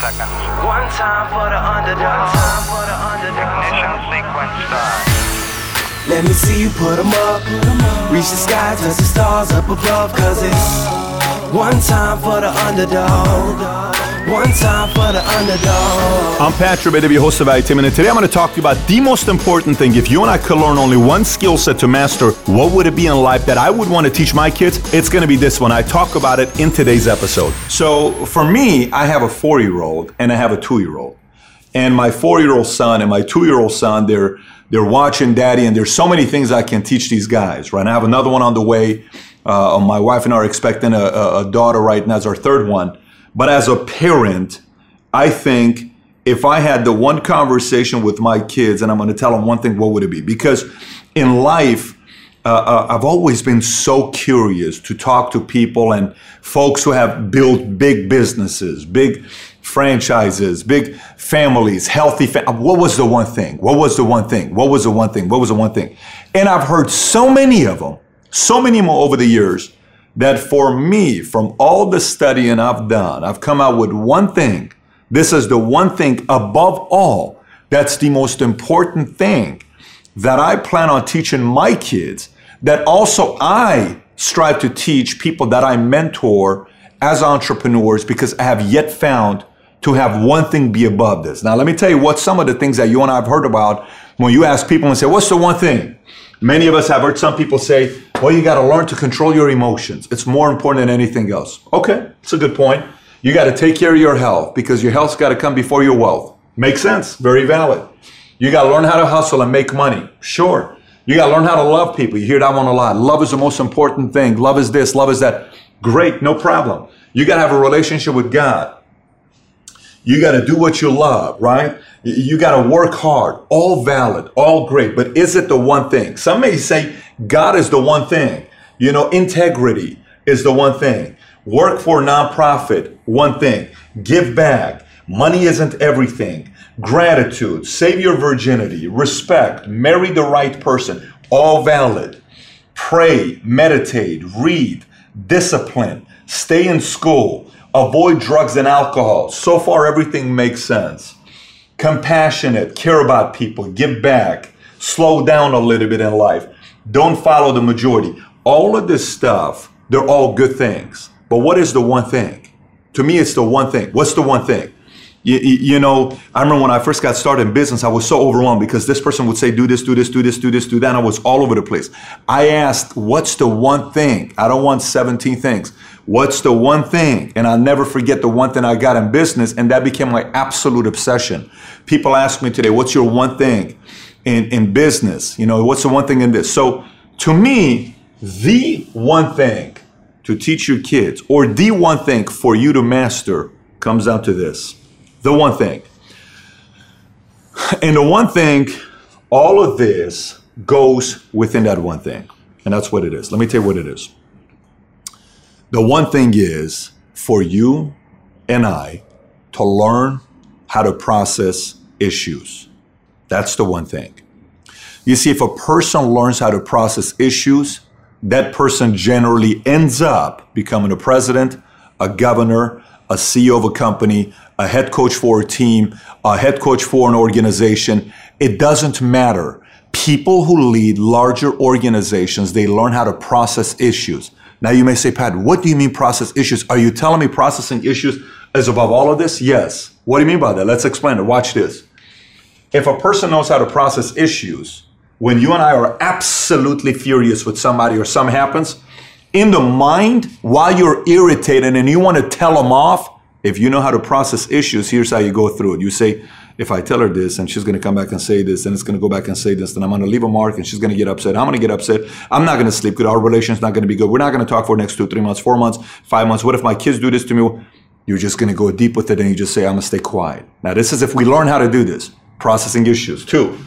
seconds. One time for the underdog. One time for the underdog. Ignition sequence start. Let me see you put put 'em up. Reach the sky, touch the stars up above. Cause it's one time for the underdog. One time for the underdog. I'm Patrick Bet-David, your host of IT and today I'm going to talk to you about the most important thing. If you and I could learn only one skill set to master, what would it be in life that I would want to teach my kids? It's going to be this one. I talk about it in today's episode. So for me, I have a four-year-old and I have a two-year-old. And my four-year-old son and my two-year-old son, they're they're watching daddy, and there's so many things I can teach these guys. Right, I have another one on the way. Uh, my wife and I are expecting a, a, daughter right now as our third one. But as a parent, I think if I had the one conversation with my kids and I'm going to tell them one thing, what would it be? Because in life, uh, uh, I've always been so curious to talk to people and folks who have built big businesses, big franchises, big families, healthy. Fa- what was the one thing? What was the one thing? What was the one thing? What was the one thing? And I've heard so many of them, so many more over the years that for me, from all the studying I've done, I've come out with one thing. This is the one thing above all that's the most important thing that I plan on teaching my kids, that also I strive to teach people that I mentor as entrepreneurs because I have yet found to have one thing be above this. Now, let me tell you what some of the things that you and I have heard about when you ask people and say, What's the one thing? Many of us have heard some people say, well, you got to learn to control your emotions. It's more important than anything else. Okay, it's a good point. You got to take care of your health because your health's got to come before your wealth. Makes sense. Very valid. You got to learn how to hustle and make money. Sure. You got to learn how to love people. You hear that one a lot. Love is the most important thing. Love is this, love is that. Great, no problem. You got to have a relationship with God. You got to do what you love, right? You got to work hard. All valid, all great. But is it the one thing? Some may say God is the one thing. You know, integrity is the one thing. Work for nonprofit, one thing. Give back. Money isn't everything. Gratitude, save your virginity, respect, marry the right person, all valid. Pray, meditate, read, discipline, stay in school, avoid drugs and alcohol. So far, everything makes sense. Compassionate, care about people, give back, slow down a little bit in life, don't follow the majority. All of this stuff, they're all good things. But what is the one thing? To me, it's the one thing. What's the one thing? You, you, know, I remember when I first got started in business, I was so overwhelmed because this person would say, do this, do this, do this, do this, do that. And I was all over the place. I asked, what's the one thing? I don't want 17 things. What's the one thing? And I'll never forget the one thing I got in business, and that became my absolute obsession. People ask me today, what's your one thing in, in business? You know, what's the one thing in this? So to me, the one thing to teach your kids, or the one thing for you to master, comes down to this the one thing. And the one thing, all of this goes within that one thing. And that's what it is. Let me tell you what it is. The one thing is for you and I to learn how to process issues. That's the one thing. You see, if a person learns how to process issues, that person generally ends up becoming a president, a governor, a CEO of a company, a head coach for a team, a head coach for an organization. It doesn't matter. People who lead larger organizations, they learn how to process issues. Now you may say, Pat, what do you mean process issues? Are you telling me processing issues is above all of this? Yes. What do you mean by that? Let's explain it. Watch this. If a person knows how to process issues, when you and I are absolutely furious with somebody or something happens, in the mind, while you're irritated and you want to tell them off, if you know how to process issues, here's how you go through it. You say, if I tell her this and she's going to come back and say this and it's going to go back and say this, then I'm going to leave a mark and she's going to get upset. I'm going to get upset. I'm not going to sleep good. Our relation's not going to be good. We're not going to talk for the next two, three months, four months, five months. What if my kids do this to me? You're just going to go deep with it and you just say, I'm going to stay quiet. Now, this is if we learn how to do this, processing issues. Two,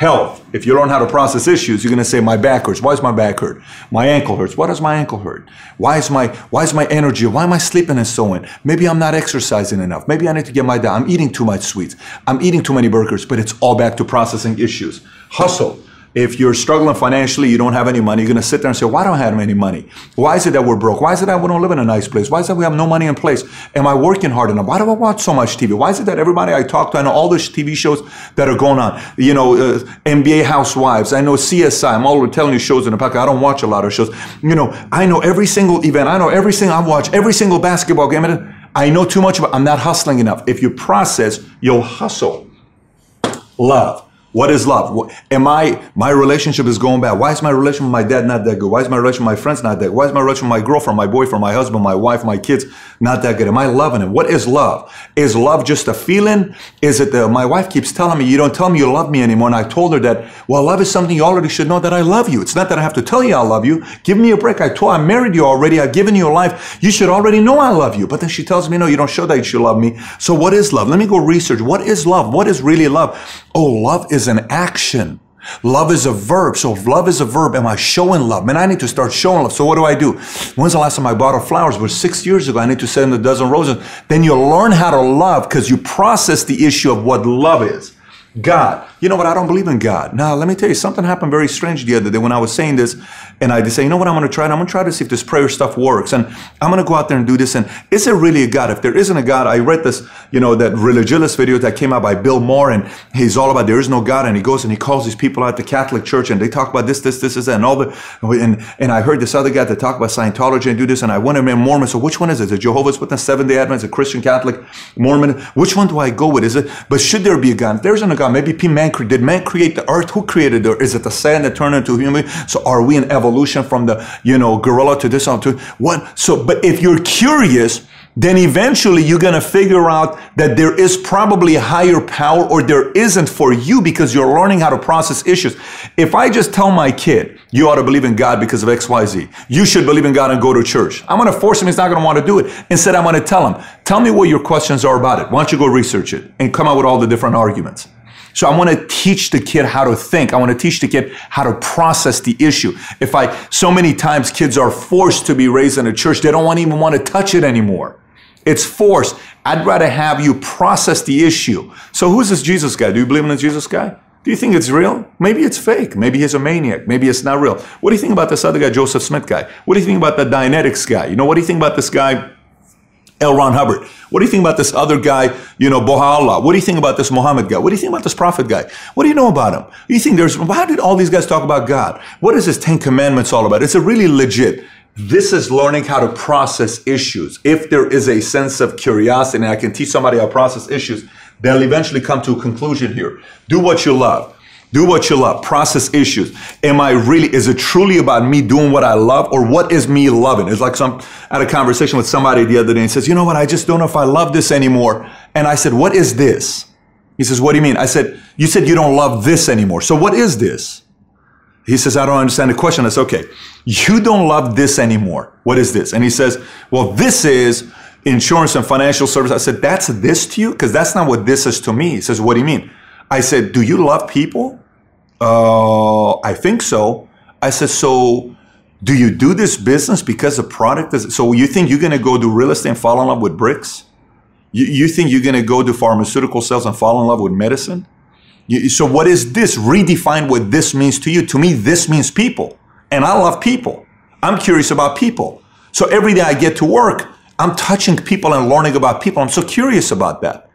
health. If you learn how to process issues, you're going to say, my back hurts. Why is my back hurt? My ankle hurts. Why does my ankle hurt? Why is my, why is my energy? Why am I sleeping and so on? Maybe I'm not exercising enough. Maybe I need to get my diet. I'm eating too much sweets. I'm eating too many burgers, but it's all back to processing issues. Hustle. If you're struggling financially, you don't have any money, you're going to sit there and say, Why don't I have any money? Why is it that we're broke? Why is it that we don't live in a nice place? Why is it that we have no money in place? Am I working hard enough? Why do I watch so much TV? Why is it that everybody I talk to, I know all the TV shows that are going on, you know, uh, NBA Housewives, I know CSI, I'm all telling you shows in the pack. I don't watch a lot of shows. You know, I know every single event, I know every single, I watch every single basketball game. I know too much about, I'm not hustling enough. If you process, you'll hustle. Love. What is love? Am I, my relationship is going bad. Why is my relationship with my dad not that good? Why is my relationship with my friends not that good? Why is my relationship with my girlfriend, my boyfriend, my husband, my wife, my kids not that good? Am I loving him? What is love? Is love just a feeling? Is it the, my wife keeps telling me, you don't tell me you love me anymore. And I told her that, well, love is something you already should know that I love you. It's not that I have to tell you I love you. Give me a break. I told, I married you already. I've given you a life. You should already know I love you. But then she tells me, no, you don't show that you love me. So what is love? Let me go research. What is love? What is really love? Oh, love is an action. Love is a verb. So if love is a verb, am I showing love? Man, I need to start showing love. So what do I do? When's the last time I bought her flowers? Was six years ago. I need to send a dozen roses. Then you'll learn how to love because you process the issue of what love is. God. You know what? I don't believe in God. Now, let me tell you, something happened very strange the other day when I was saying this. And I just say, you know what? I'm going to try it. I'm going to try to see if this prayer stuff works. And I'm going to go out there and do this. And is there really a God? If there isn't a God, I read this, you know, that religious video that came out by Bill Maher, And he's all about there is no God. And he goes and he calls these people out the Catholic Church and they talk about this, this, this, this, and all the. And, and I heard this other guy that talk about Scientology and do this. And I went to Mormon. So which one is it? Is it? The Jehovah's Witness, Seventh day Adventist, a Christian Catholic, Mormon? Which one do I go with? Is it, but should there be a God? If there isn't a God, maybe. Man did man create the earth? Who created earth? Is it the sand that turned into human? So are we in evolution from the, you know, gorilla to this on to what? So, but if you're curious, then eventually you're going to figure out that there is probably a higher power or there isn't for you because you're learning how to process issues. If I just tell my kid, you ought to believe in God because of XYZ, you should believe in God and go to church. I'm going to force him, he's not going to want to do it. Instead, I'm going to tell him, tell me what your questions are about it. Why don't you go research it and come out with all the different arguments? So I want to teach the kid how to think. I want to teach the kid how to process the issue. If I, so many times kids are forced to be raised in a church, they don't want, even want to touch it anymore. It's forced. I'd rather have you process the issue. So who's this Jesus guy? Do you believe in the Jesus guy? Do you think it's real? Maybe it's fake. Maybe he's a maniac. Maybe it's not real. What do you think about this other guy, Joseph Smith guy? What do you think about the Dianetics guy? You know, what do you think about this guy, L. Ron Hubbard. What do you think about this other guy, you know, Baha'u'llah? What do you think about this Muhammad guy? What do you think about this prophet guy? What do you know about him? You think there's, how did all these guys talk about God? What is this Ten Commandments all about? It's a really legit. This is learning how to process issues. If there is a sense of curiosity and I can teach somebody how to process issues, they'll eventually come to a conclusion here. Do what you love. Do what you love. Process issues. Am I really, is it truly about me doing what I love or what is me loving? It's like some, I had a conversation with somebody the other day and says, you know what? I just don't know if I love this anymore. And I said, what is this? He says, what do you mean? I said, you said you don't love this anymore. So what is this? He says, I don't understand the question. I said, okay, you don't love this anymore. What is this? And he says, well, this is insurance and financial service. I said, that's this to you? Because that's not what this is to me. He says, what do you mean? I said, Do you love people? Uh, I think so. I said, So do you do this business because the product is so you think you're going to go do real estate and fall in love with bricks? You, you think you're going to go do pharmaceutical sales and fall in love with medicine? You, so what is this? Redefine what this means to you. To me, this means people. And I love people. I'm curious about people. So every day I get to work, I'm touching people and learning about people. I'm so curious about that.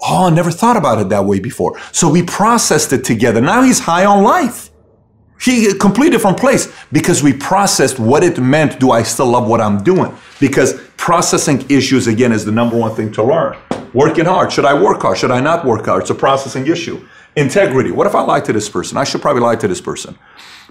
Oh, I never thought about it that way before. So we processed it together. Now he's high on life. He completely different place because we processed what it meant. Do I still love what I'm doing? Because processing issues again is the number one thing to learn. Working hard. Should I work hard? Should I not work hard? It's a processing issue. Integrity. What if I lie to this person? I should probably lie to this person.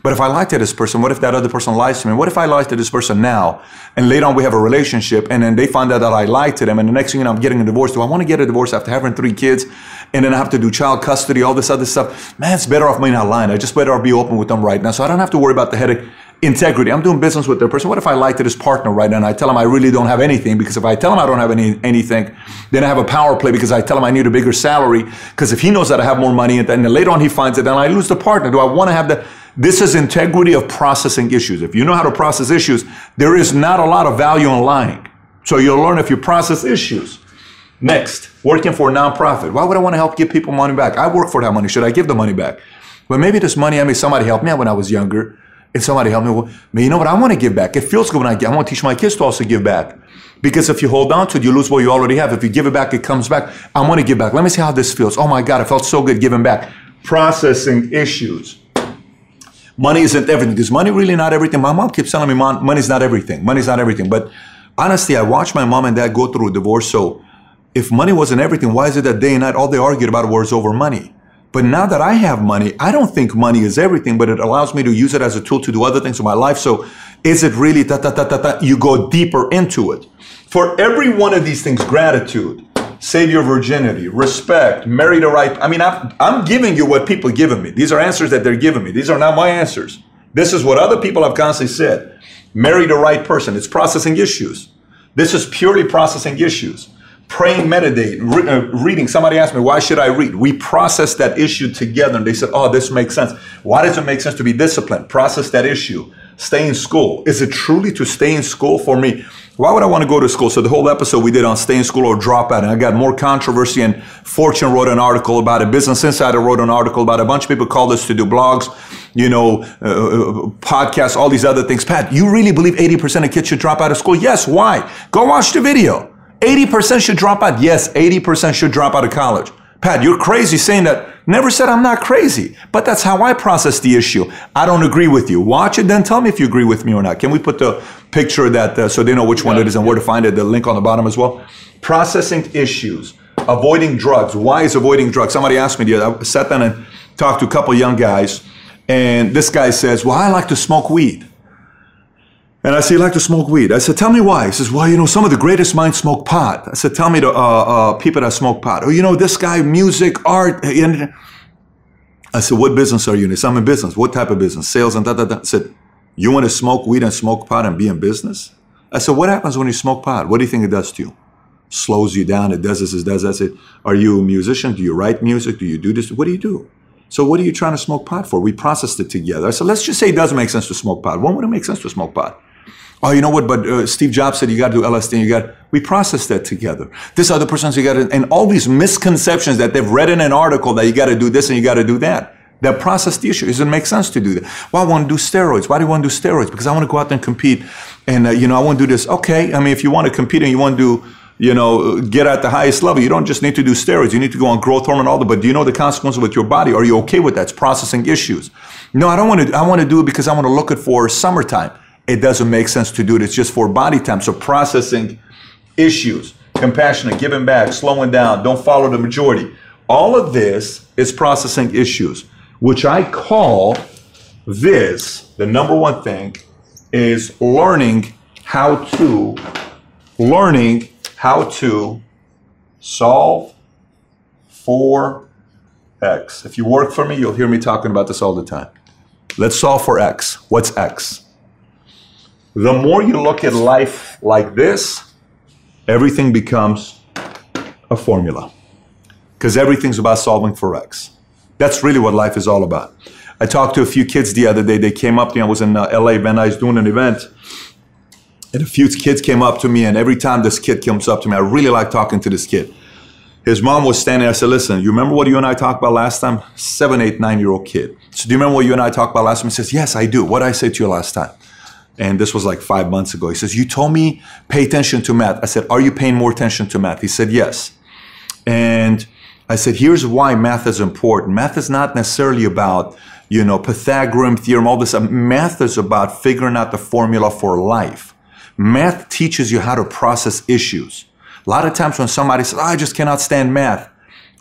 But if I lie to this person, what if that other person lies to me? What if I lie to this person now and later on we have a relationship and then they find out that I lied to them and the next thing you know I'm getting a divorce? Do I want to get a divorce after having three kids and then I have to do child custody, all this other stuff? Man, it's better off me not lying. I just better be open with them right now so I don't have to worry about the headache. Integrity. I'm doing business with their person. What if I lie to this partner right now and I tell him I really don't have anything? Because if I tell him I don't have any anything, then I have a power play because I tell him I need a bigger salary. Because if he knows that I have more money and then later on he finds it, then I lose the partner. Do I want to have the this is integrity of processing issues. If you know how to process issues, there is not a lot of value in lying. So you'll learn if you process issues. Next, working for a nonprofit. Why would I want to help give people money back? I work for that money. Should I give the money back? Well, maybe this money, I mean, somebody helped me out when I was younger, and somebody helped me. Well, you know what? I want to give back. It feels good when I give. I want to teach my kids to also give back. Because if you hold on to it, you lose what you already have. If you give it back, it comes back. I want to give back. Let me see how this feels. Oh my God, it felt so good giving back. Processing issues. Money isn't everything. Is money really not everything? My mom keeps telling me, money's not everything. Money's not everything. But honestly, I watched my mom and dad go through a divorce. So if money wasn't everything, why is it that day and night all they argued about was over money? But now that I have money, I don't think money is everything, but it allows me to use it as a tool to do other things in my life. So is it really ta ta ta ta ta? You go deeper into it. For every one of these things, gratitude, save your virginity, respect, marry the right. I mean, I'm, I'm giving you what people giving me. These are answers that they're giving me. These are not my answers. This is what other people have constantly said. Marry the right person. It's processing issues. This is purely processing issues praying, meditate, re- uh, reading. Somebody asked me, why should I read? We process that issue together. And they said, oh, this makes sense. Why does it make sense to be disciplined? Process that issue. Stay in school. Is it truly to stay in school for me? Why would I want to go to school? So the whole episode we did on stay in school or drop out, and I got more controversy. And Fortune wrote an article about it. Business Insider wrote an article about it. A bunch of people called us to do blogs, you know, uh, uh podcasts, all these other things. Pat, you really believe 80% of kids should drop out of school? Yes. Why? Go watch the video. 80% should drop out. Yes, 80% should drop out of college. Pat, you're crazy saying that. Never said I'm not crazy, but that's how I process the issue. I don't agree with you. Watch it, then tell me if you agree with me or not. Can we put the picture of that uh, so they know which one it is and where to find it? The link on the bottom as well. Processing issues, avoiding drugs. Why is avoiding drugs? Somebody asked me the other. I sat down and talked to a couple young guys, and this guy says, "Well, I like to smoke weed." And I said, you like to smoke weed? I said, tell me why. He says, well, you know, some of the greatest minds smoke pot. I said, tell me the uh, uh, people that smoke pot. Oh, you know, this guy, music, art. And I said, what business are you in? He said, I'm in business. What type of business? Sales and da, da, da. I said, you want to smoke weed and smoke pot and be in business? I said, what happens when you smoke pot? What do you think it does to you? Slows you down. It does this, it does that. I said, are you a musician? Do you write music? Do you do this? What do you do? So what are you trying to smoke pot for? We processed it together. I said, let's just say it doesn't make sense to smoke pot. When would it make sense to smoke pot? Oh, you know what? But uh, Steve Jobs said you got to do LSD. You got. We process that together. This other person's you got to, and all these misconceptions that they've read in an article that you got to do this and you got to do that. That process the issue. It make sense to do that? Why Well, I want to do steroids. Why do you want to do steroids? Because I want to go out there and compete, and uh, you know I want to do this. Okay, I mean if you want to compete and you want to do you know, get at the highest level. You don't just need to do steroids. You need to go on growth hormone, all that. But do you know the consequences with your body? Are you okay with that? It's processing issues. No, I don't want to. I want to do it because I want to look it for summertime it doesn't make sense to do it. It's just for body time. So processing issues, compassionate, giving back, slowing down, don't follow the majority. All of this is processing issues, which I call this the number one thing is learning how to learning how to solve for x. If you work for me, you'll hear me talking about this all the time. Let's solve for x. What's x? The more you look at life like this, everything becomes a formula. Because everything's about solving for X. That's really what life is all about. I talked to a few kids the other day. They came up to me. I was in uh, LA, I was doing an event. And a few kids came up to me. And every time this kid comes up to me, I really like talking to this kid. His mom was standing. There. I said, Listen, you remember what you and I talked about last time? Seven, eight, nine year old kid. So, do you remember what you and I talked about last time? He says, Yes, I do. What did I say to you last time? And this was like five months ago. He says, You told me pay attention to math. I said, Are you paying more attention to math? He said, Yes. And I said, Here's why math is important. Math is not necessarily about, you know, Pythagorean theorem, all this. Um, math is about figuring out the formula for life. Math teaches you how to process issues. A lot of times when somebody says, oh, I just cannot stand math,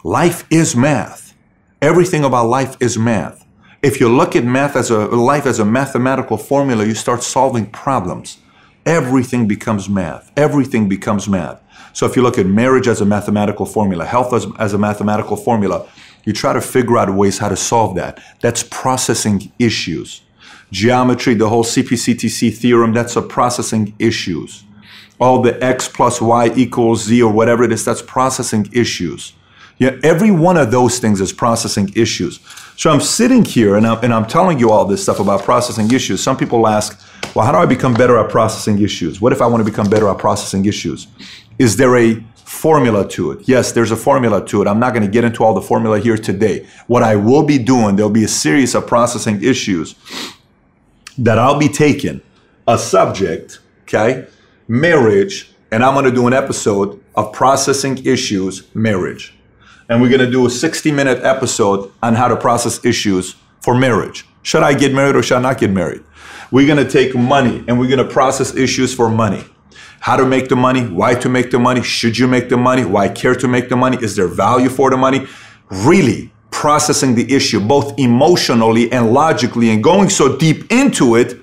life is math. Everything about life is math. If you look at math as a life as a mathematical formula, you start solving problems. Everything becomes math. Everything becomes math. So if you look at marriage as a mathematical formula, health as, as a mathematical formula, you try to figure out ways how to solve that. That's processing issues. Geometry, the whole CPCTC theorem, that's a processing issues. All the x plus y equals z or whatever it is, that's processing issues. Yeah, every one of those things is processing issues. So I'm sitting here and I'm, and I'm telling you all this stuff about processing issues. Some people ask, well, how do I become better at processing issues? What if I want to become better at processing issues? Is there a formula to it. Yes, there's a formula to it. I'm not going to get into all the formula here today. What I will be doing, there'll be a series of processing issues that I'll be taking a subject, okay, marriage, and I'm going to do an episode of processing issues, marriage. And we're going to do a 60 minute episode on how to process issues for marriage. Should I get married or should I not get married? We're going to take money and we're going to process issues for money. How to make the money, why to make the money, should you make the money, why care to make the money, is there value for the money? Really processing the issue both emotionally and logically and going so deep into it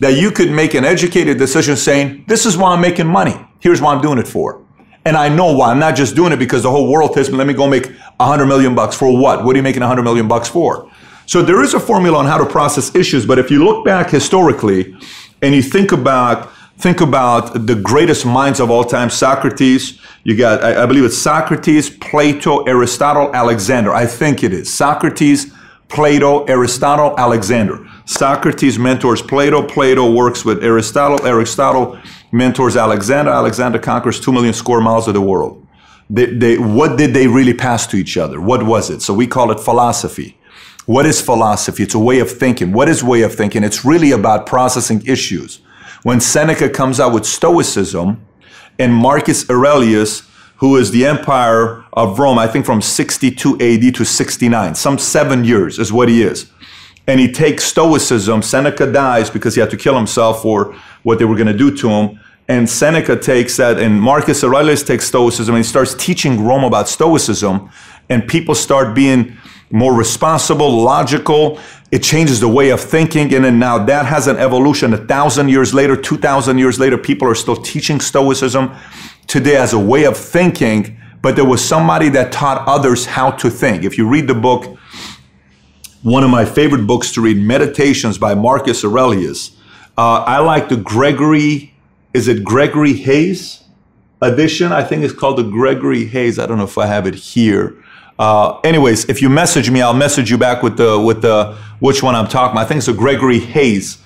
that you could make an educated decision saying, This is why I'm making money. Here's why I'm doing it for. And I know why. I'm not just doing it because the whole world tells me, let me go make 100 million bucks for what? What are you making 100 million bucks for? So there is a formula on how to process issues, but if you look back historically and you think about think about the greatest minds of all time, Socrates, you got I, I believe it's Socrates, Plato, Aristotle, Alexander. I think it is. Socrates, Plato, Aristotle, Alexander. Socrates mentors Plato, Plato works with Aristotle, Aristotle mentors Alexander, Alexander conquers 2 million square miles of the world. They, they, what did they really pass to each other? What was it? So we call it philosophy. What is philosophy? It's a way of thinking. What is way of thinking? It's really about processing issues. When Seneca comes out with Stoicism and Marcus Aurelius, who is the empire of Rome, I think from 62 AD to 69, some seven years is what he is. And he takes Stoicism. Seneca dies because he had to kill himself for what they were going to do to him. And Seneca takes that, and Marcus Aurelius takes Stoicism, and he starts teaching Rome about Stoicism, and people start being more responsible, logical. It changes the way of thinking. And then now that has an evolution. A thousand years later, 2,000 years later, people are still teaching Stoicism today as a way of thinking. But there was somebody that taught others how to think. If you read the book, one of my favorite books to read, Meditations by Marcus Aurelius, uh, I like the Gregory, is it Gregory Hays edition? I think it's called the Gregory Hays. I don't know if I have it here. Uh, anyways, if you message me, I'll message you back with the with the which one I'm talking about. I think it's a Gregory Hays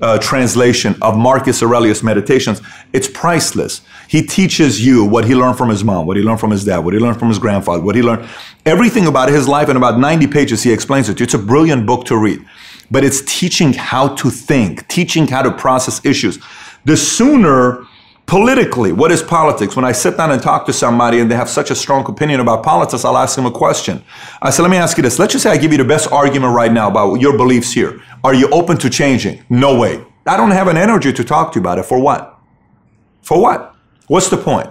uh, translation of Marcus Aurelius Meditations. It's priceless. He teaches you what he learned from his mom, what he learned from his dad, what he learned from his grandfather, what he learned everything about his life in about 90 pages. He explains it. It's a brilliant book to read, but it's teaching how to think, teaching how to process issues. The sooner politically, what is politics? When I sit down and talk to somebody and they have such a strong opinion about politics, I'll ask them a question. I say, let me ask you this. Let's just say I give you the best argument right now about your beliefs here. Are you open to changing? No way. I don't have an energy to talk to you about it. For what? For what? What's the point?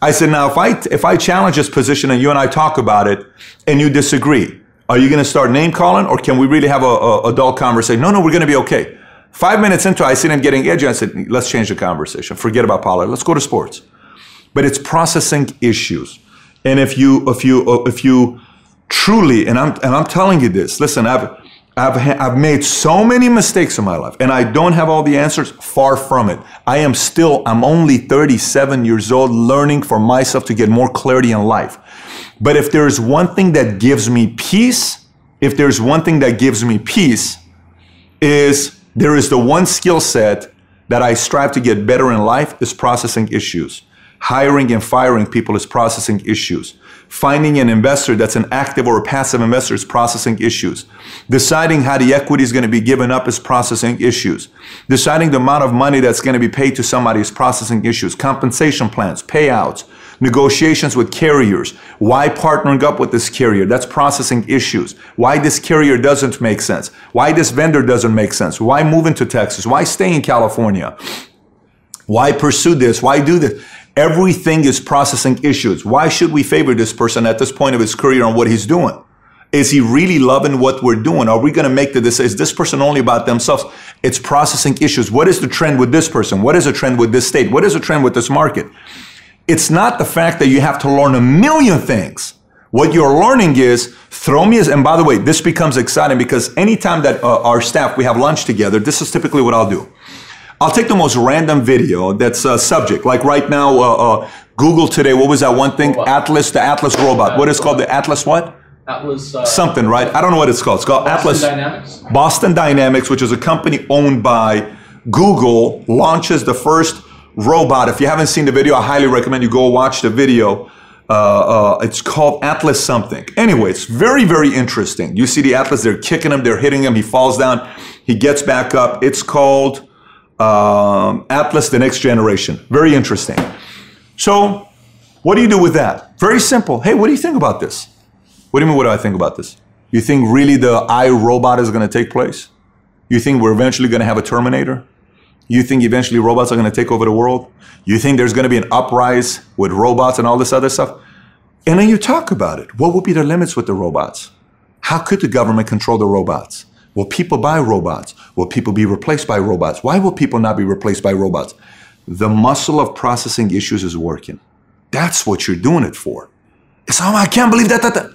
I said, now if I if I challenge this position and you and I talk about it and you disagree, are you going to start name calling or can we really have a, a adult conversation? No, no, we're going to be okay. Five minutes into, I see him getting edgy. I said, let's change the conversation. Forget about politics. Let's go to sports. But it's processing issues. And if you, if you, if you truly, and I'm, and I'm telling you this, listen, I've, I've, I've made so many mistakes in my life and I don't have all the answers. Far from it. I am still, I'm only 37 years old learning for myself to get more clarity in life. But if there's one thing that gives me peace, if there's one thing that gives me peace, is there is the one skill set that I strive to get better in life is processing issues. Hiring and firing people is processing issues. Finding an investor that's an active or a passive investor is processing issues. Deciding how the equity is going to be given up is processing issues. Deciding the amount of money that's going to be paid to somebody is processing issues. Compensation plans, payouts, negotiations with carriers. Why partnering up with this carrier? That's processing issues. Why this carrier doesn't make sense? Why this vendor doesn't make sense? Why move into Texas? Why stay in California? Why pursue this? Why do this? Everything is processing issues. Why should we favor this person at this point of his career on what he's doing? Is he really loving what we're doing? Are we going to make the decision? Is this person only about themselves? It's processing issues. What is the trend with this person? What is the trend with this state? What is the trend with this market? It's not the fact that you have to learn a million things. What you're learning is throw me as, and by the way, this becomes exciting because anytime that uh, our staff, we have lunch together, this is typically what I'll do. I'll take the most random video that's a subject. Like right now, uh, uh, Google today, what was that one thing? Robot. Atlas, the Atlas robot. What is called? The Atlas what? Atlas. Uh, Something, right? I don't know what it's called. It's called Boston Atlas. Dynamics. Boston Dynamics, which is a company owned by Google, launches the first robot. If you haven't seen the video, I highly recommend you go watch the video. Uh, uh, it's called Atlas something. Anyway, it's very, very interesting. You see the Atlas, they're kicking him, they're hitting him, he falls down, he gets back up. It's called um, Atlas the Next Generation. Very interesting. So, what do you do with that? Very simple. Hey, what do you think about this? What do you mean, what do I think about this? You think really the I robot is going to take place? You think we're eventually going to have a Terminator? You think eventually robots are going to take over the world? You think there's going to be an uprise with robots and all this other stuff? And then you talk about it. What would be the limits with the robots? How could the government control the robots? Will people buy robots? Will people be replaced by robots? Why will people not be replaced by robots? The muscle of processing issues is working. That's what you're doing it for. It's, oh, I can't believe that, that, that.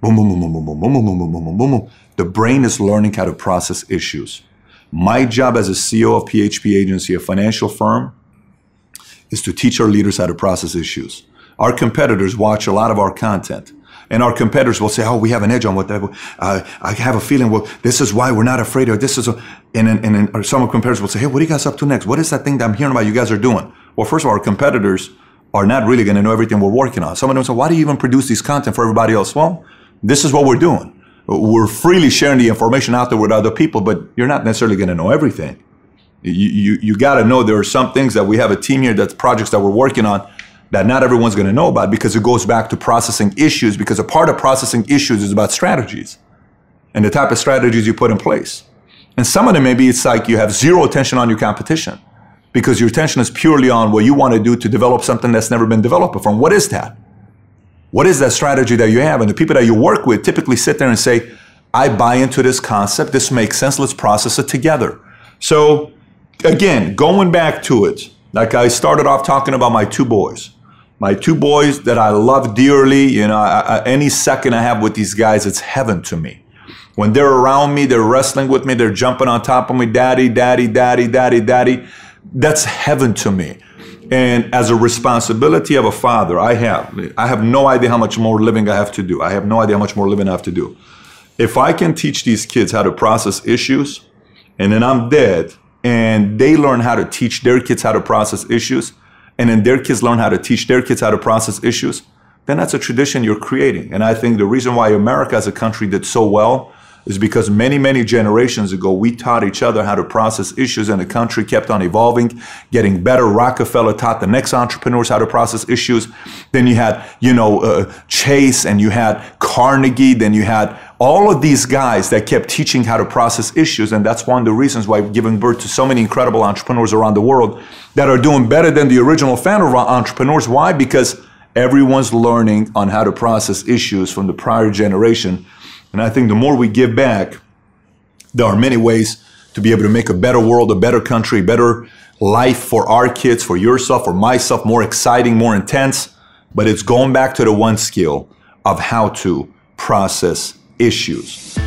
Boom, boom, boom, boom, boom, boom, boom, boom, boom, boom, boom, boom. The brain is learning how to process issues. My job as a CEO of PHP Agency, a financial firm, is to teach our leaders how to process issues. Our competitors watch a lot of our content. And our competitors will say, "Oh, we have an edge on what that." Uh, I have a feeling. Well, this is why we're not afraid of this. Is a, and and then some competitors will say, "Hey, what are you guys up to next? What is that thing that I'm hearing about you guys are doing?" Well, first of all, our competitors are not really going to know everything we're working on. Some of them say, "Why do you even produce these content for everybody else?" Well, this is what we're doing. We're freely sharing the information out there with other people, but you're not necessarily going to know everything. You, you, you got to know there are some things that we have a team here that's projects that we're working on that not everyone's going to know about because it goes back to processing issues because a part of processing issues is about strategies and the type of strategies you put in place. And some of them maybe it's like you have zero attention on your competition because your attention is purely on what you want to do to develop something that's never been developed before. And what is that? What is that strategy that you have? And the people that you work with typically sit there and say, I buy into this concept. This makes sense. Let's process it together. So, again, going back to it, like I started off talking about my two boys, my two boys that I love dearly. You know, I, I, any second I have with these guys, it's heaven to me. When they're around me, they're wrestling with me, they're jumping on top of me, daddy, daddy, daddy, daddy, daddy. That's heaven to me. And as a responsibility of a father, I have I have no idea how much more living I have to do. I have no idea how much more living I have to do. If I can teach these kids how to process issues, and then I'm dead, and they learn how to teach their kids how to process issues, and then their kids learn how to teach their kids how to process issues, then that's a tradition you're creating. And I think the reason why America as a country did so well is because many, many generations ago, we taught each other how to process issues and the country kept on evolving, getting better. Rockefeller taught the next entrepreneurs how to process issues. Then you had, you know, uh, Chase and you had Carnegie. Then you had all of these guys that kept teaching how to process issues. And that's one of the reasons why we've given birth to so many incredible entrepreneurs around the world that are doing better than the original of entrepreneurs. Why? Because everyone's learning on how to process issues from the prior generation and I think the more we give back, there are many ways to be able to make a better world, a better country, better life for our kids, for yourself, for myself, more exciting, more intense. But it's going back to the one skill of how to process issues.